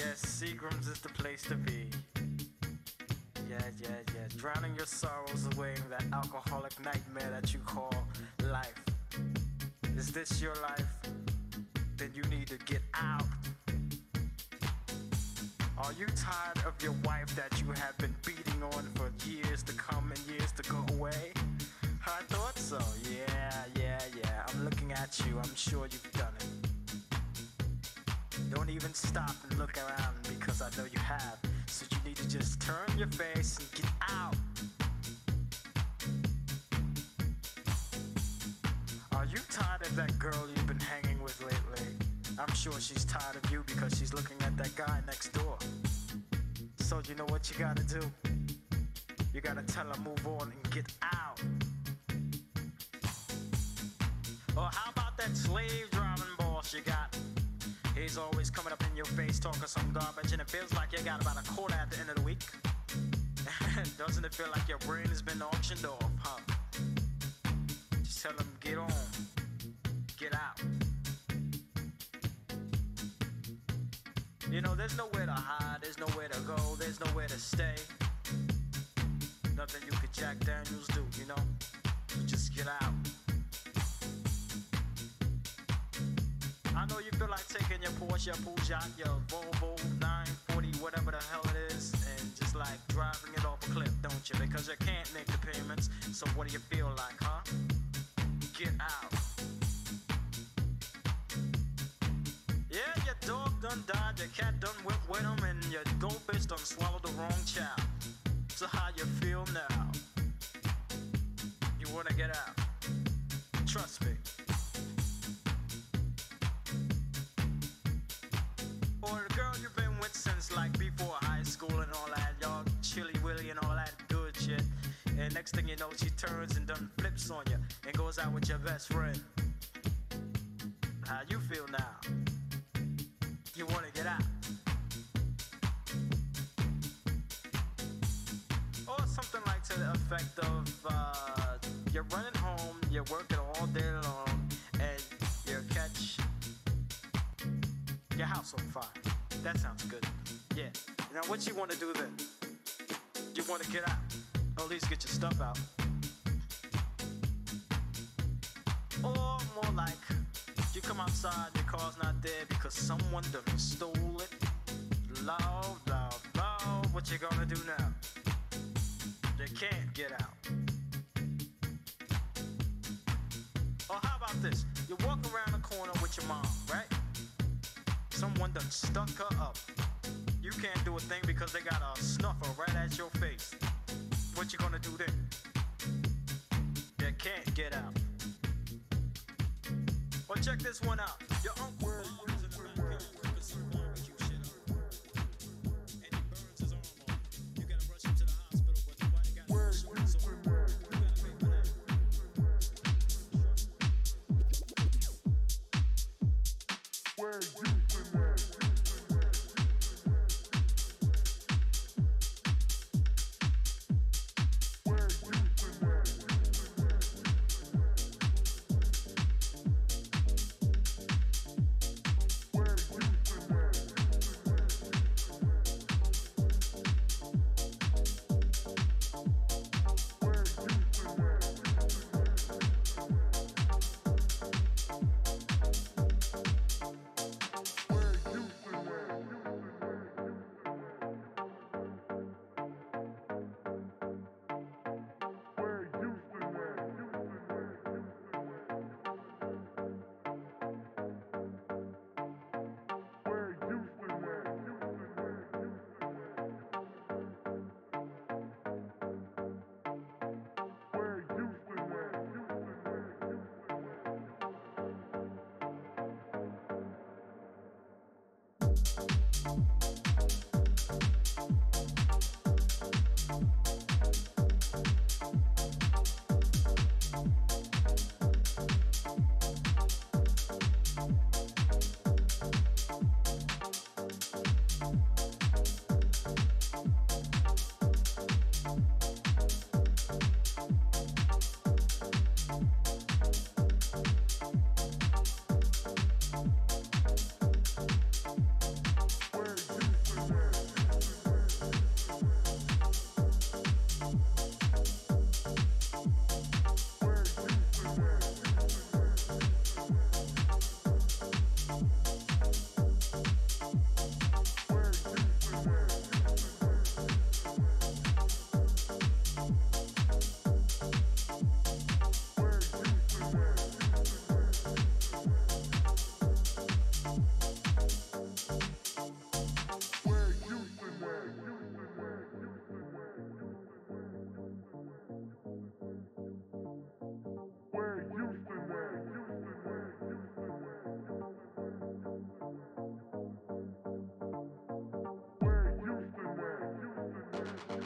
Yes, Seagram's is the place to be. Yeah, yeah, yeah. Drowning your sorrows away in that alcoholic nightmare that you call life. Is this your life? Then you need to get out. Are you tired of your wife that you have been beating on for years to come and years to go away? I thought so. Yeah, yeah, yeah. I'm looking at you. I'm sure you've done it. Don't even stop and look around because I know you have. So you need to just turn your face and get out. Are you tired of that girl you've been hanging with lately? I'm sure she's tired of you because she's looking at that guy next door. So you know what you gotta do? You gotta tell her move on and get out. Or how about that slave driving boss you got? He's always coming up in your face talking some garbage, and it feels like you got about a quarter at the end of the week. Doesn't it feel like your brain has been auctioned off, huh? Just tell him get on, get out. You know, there's nowhere to hide, there's nowhere to go, there's nowhere to stay. Nothing you could Jack Daniels do, you know? Just get out. Know you feel like taking your Porsche, your Peugeot, your Volvo 940, whatever the hell it is, and just like driving it off a cliff, don't you? Because you can't make the payments. So what do you feel like, huh? Get out. Yeah, your dog done died, your cat done went with him, and your goldfish done swallowed the wrong child. So how you feel now? You wanna get out? Trust me. You know, she turns and done flips on you and goes out with your best friend. How you feel now? You wanna get out? Or something like to the effect of uh, you're running home, you're working all day long, and you catch your house on fire. That sounds good. Yeah. Now, what you want to do then? You want to get out, or at least get your stuff out. Or more like, you come outside, your car's not there because someone done stole it. Loud, loud, loud. What you gonna do now? You can't get out. Or how about this? You walk around the corner with your mom, right? Someone done stuck her up. You can't do a thing because they got a snuffer right at your face. What you gonna do then? You can't get out. Well, check this one out. Your uncle way, Houston way, Houston way, Houston way. Houston way, Houston way.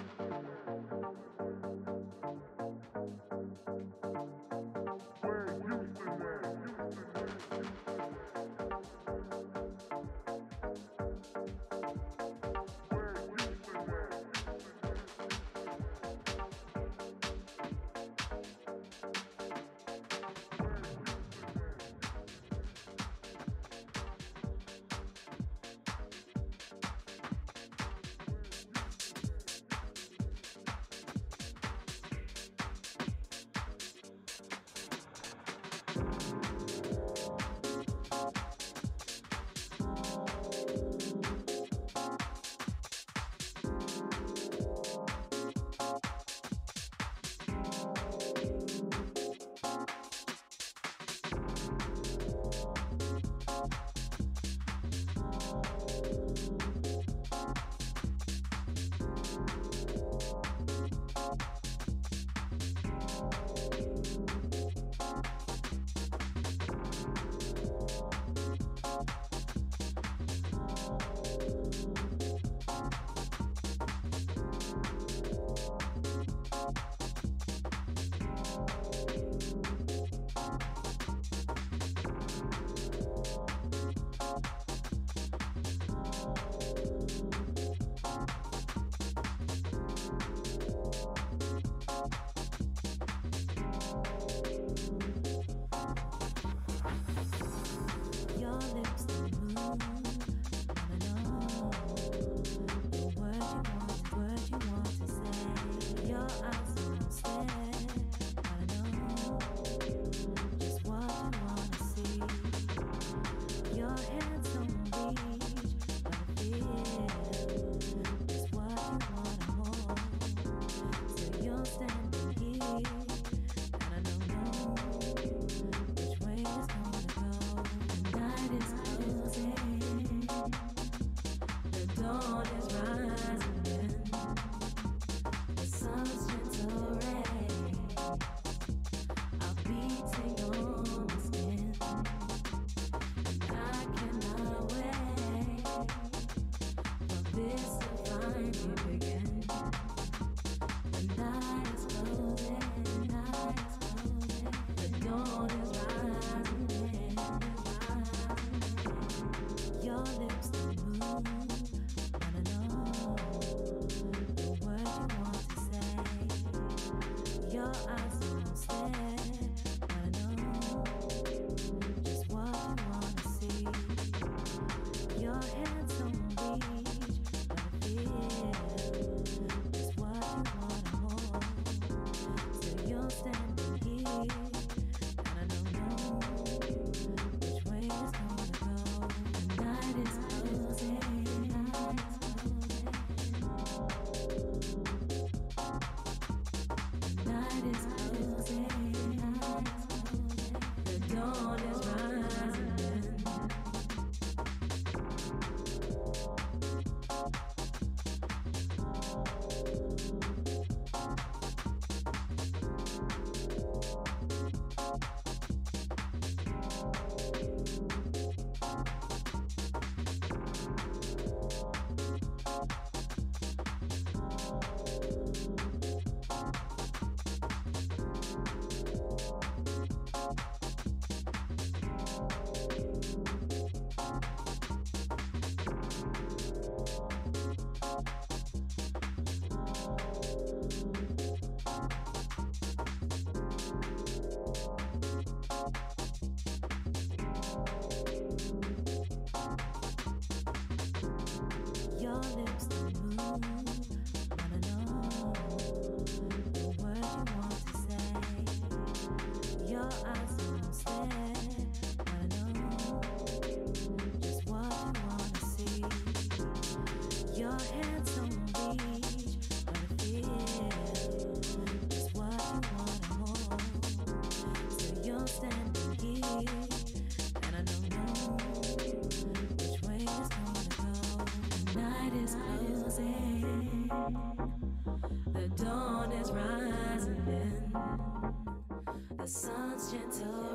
The sun's gentle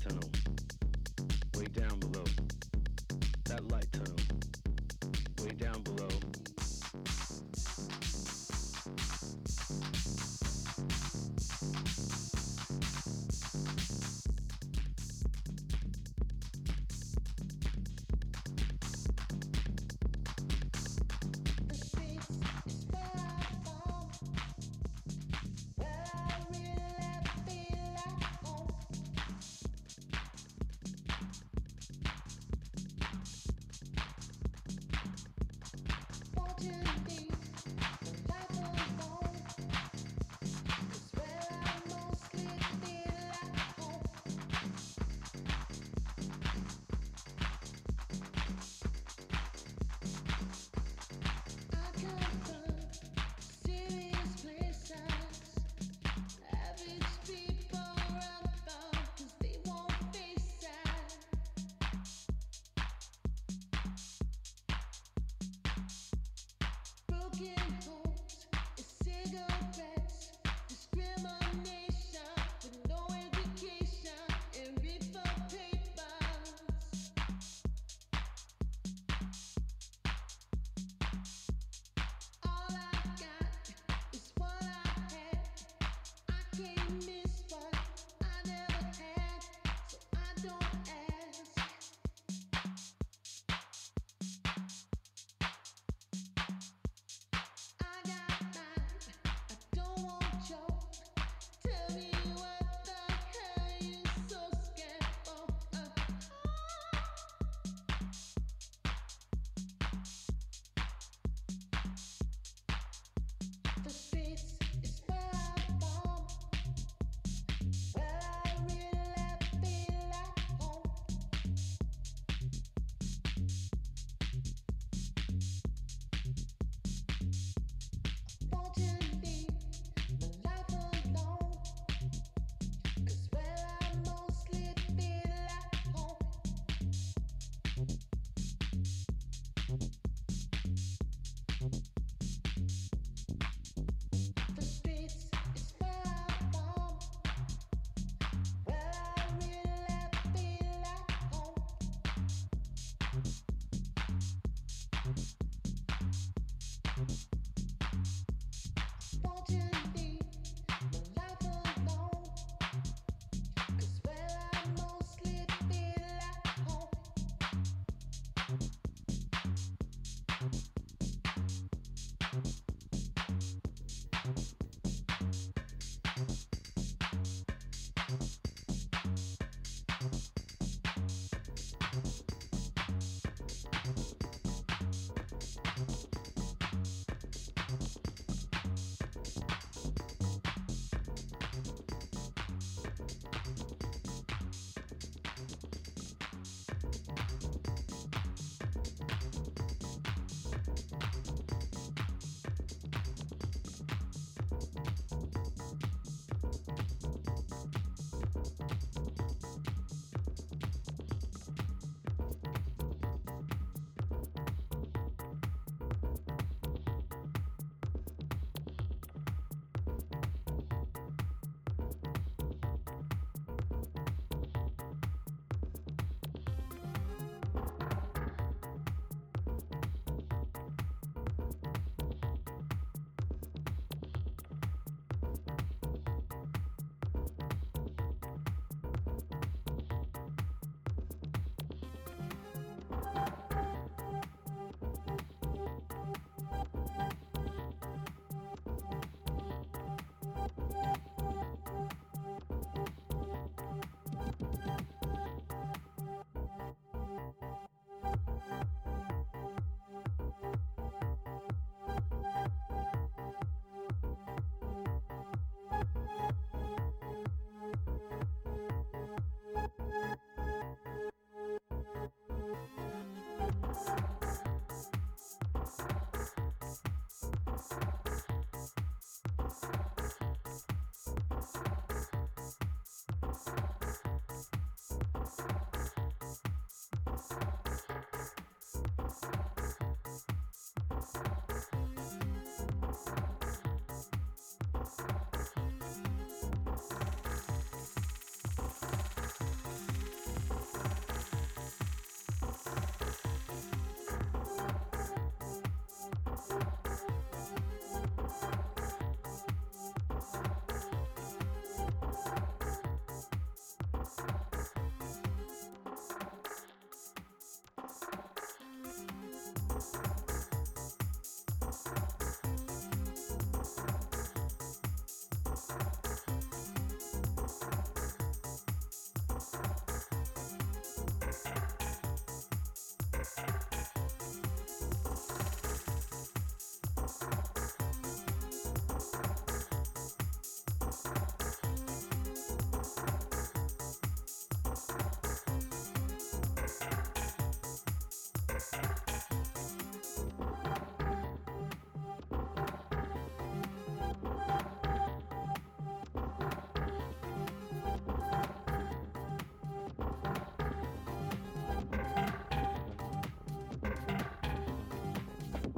tunnel.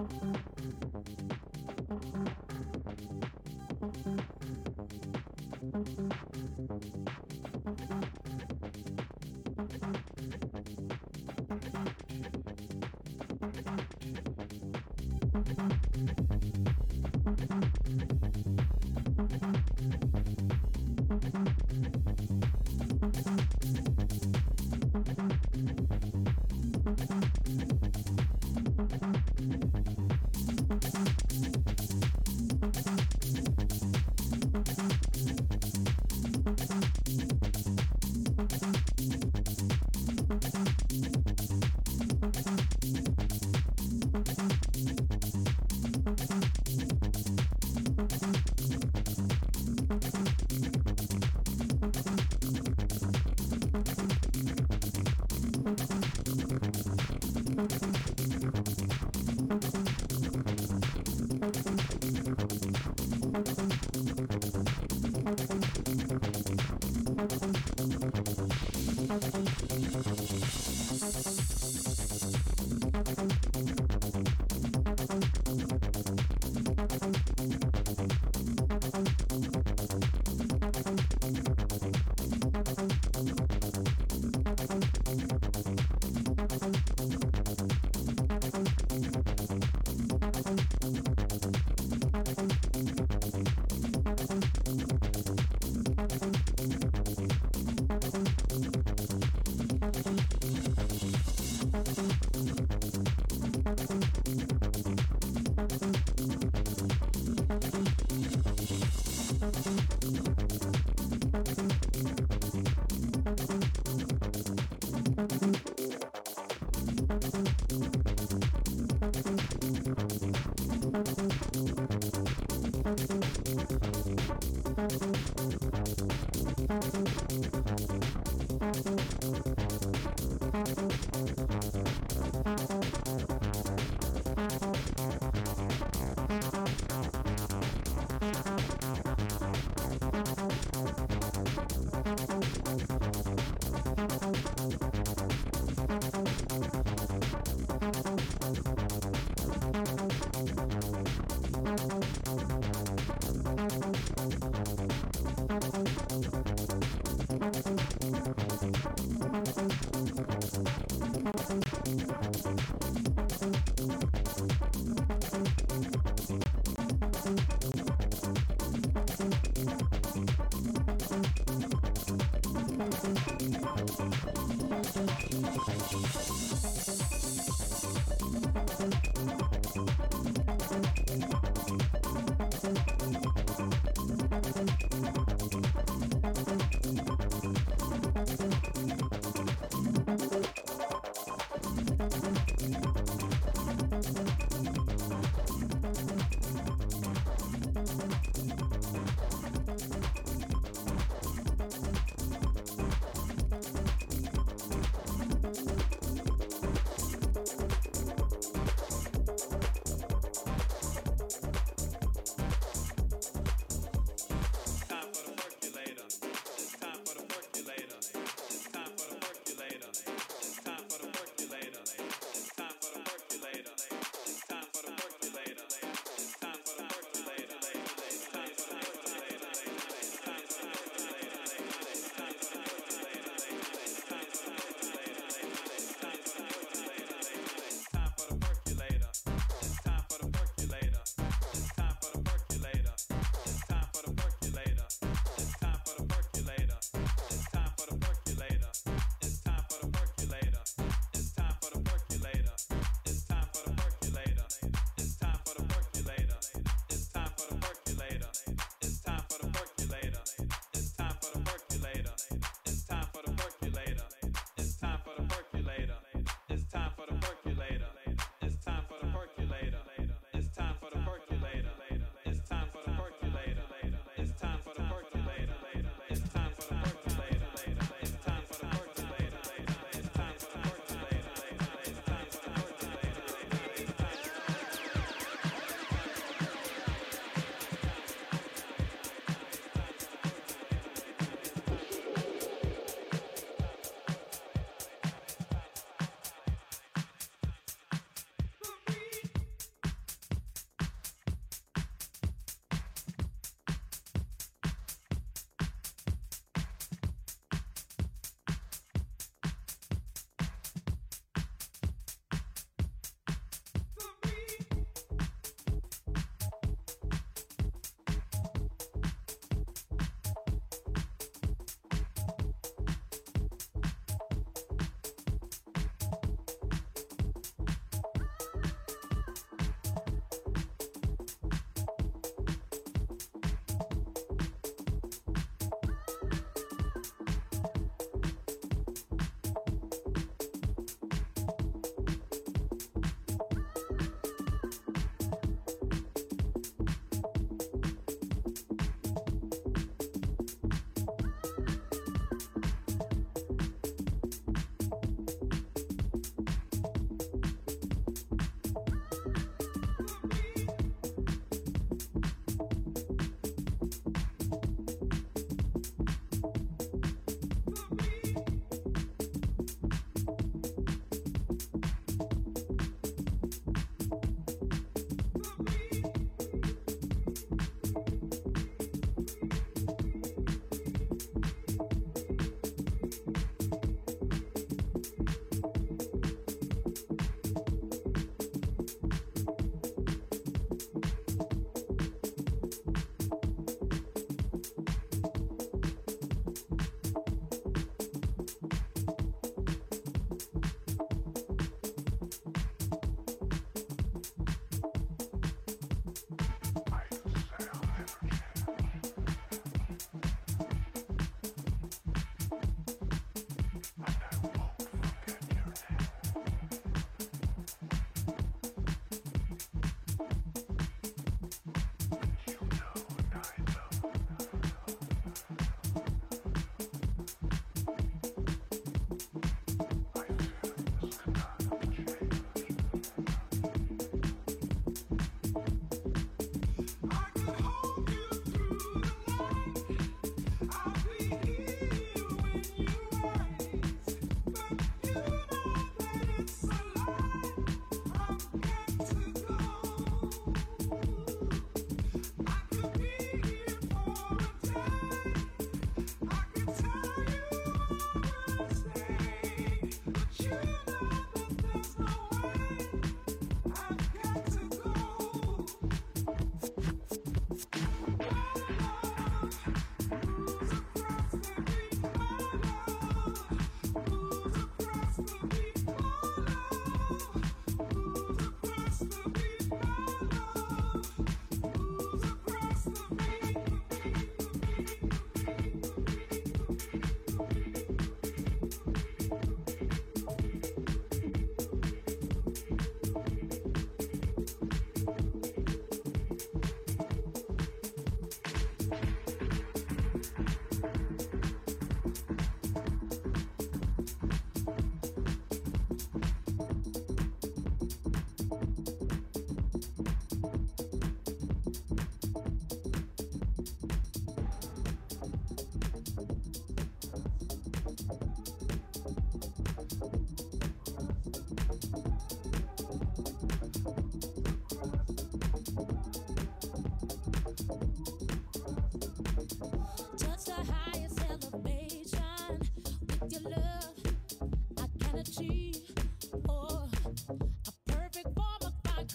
Thank you.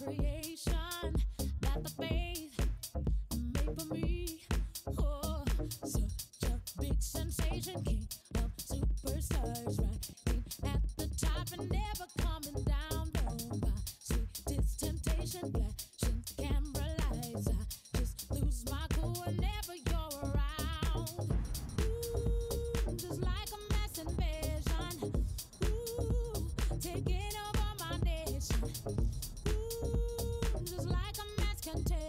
create take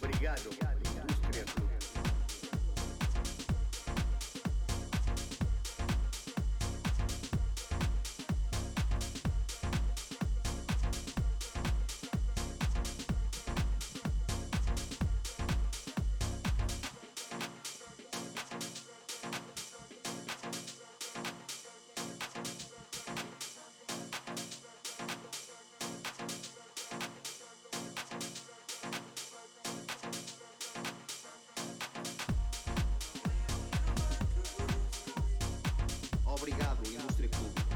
Obrigado. Obrigado, Indústria Clube.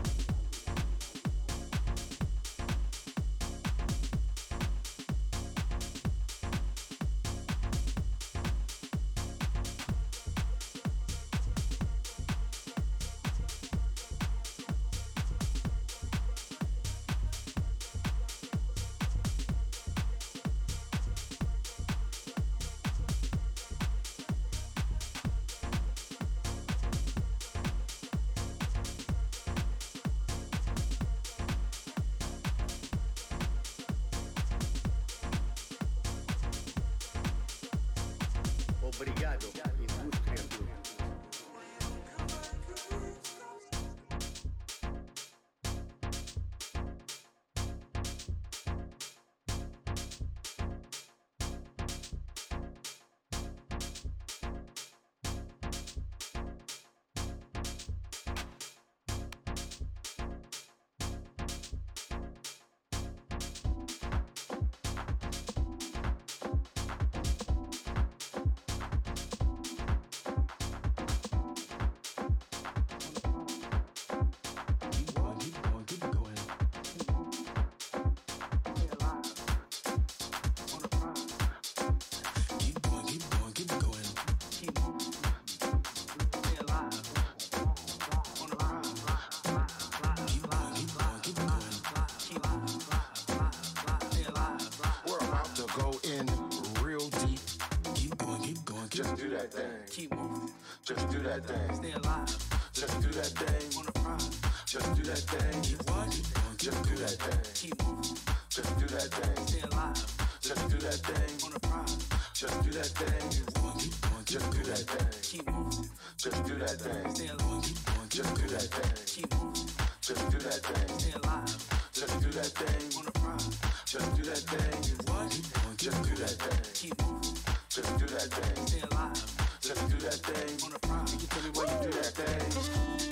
Obrigado. Do that thing. Keep moving. Just do that thing. Stay alive. Just do that thing. On the prize. Just do that thing. Keep what? Just do that thing. Keep moving. Just do that thing. Stay alive. Just do that thing. On the prize. Just do that thing. Just do that thing. Keep moving. Just do that thing. Stay alive. Just do that thing. Keep moving. Just do that thing. Stay alive. Just do that thing. On the prize. Just do that thing. What? Just do that thing. Keep moving. Just do that thing. Stay alive. Just do that thing. On the prize. You tell me why you do that thing.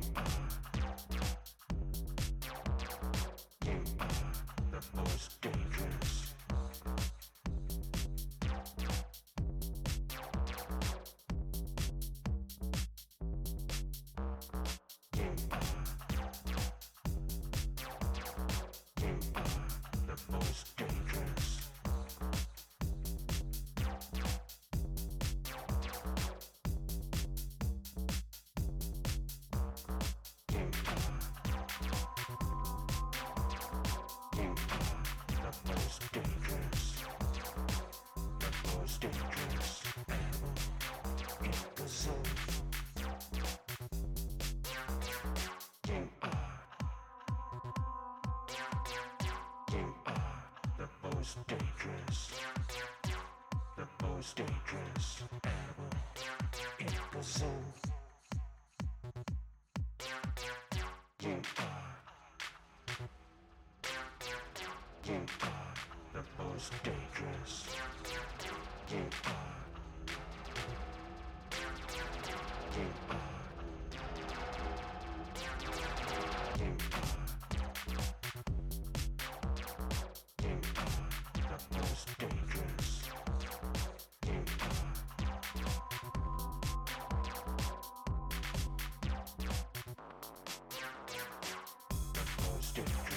Thank you. dangerous in the zone. You are, you are the most dangerous, the most dangerous animal in the zone. You are. Tchau.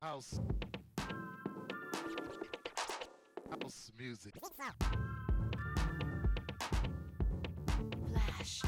House. House music. Flash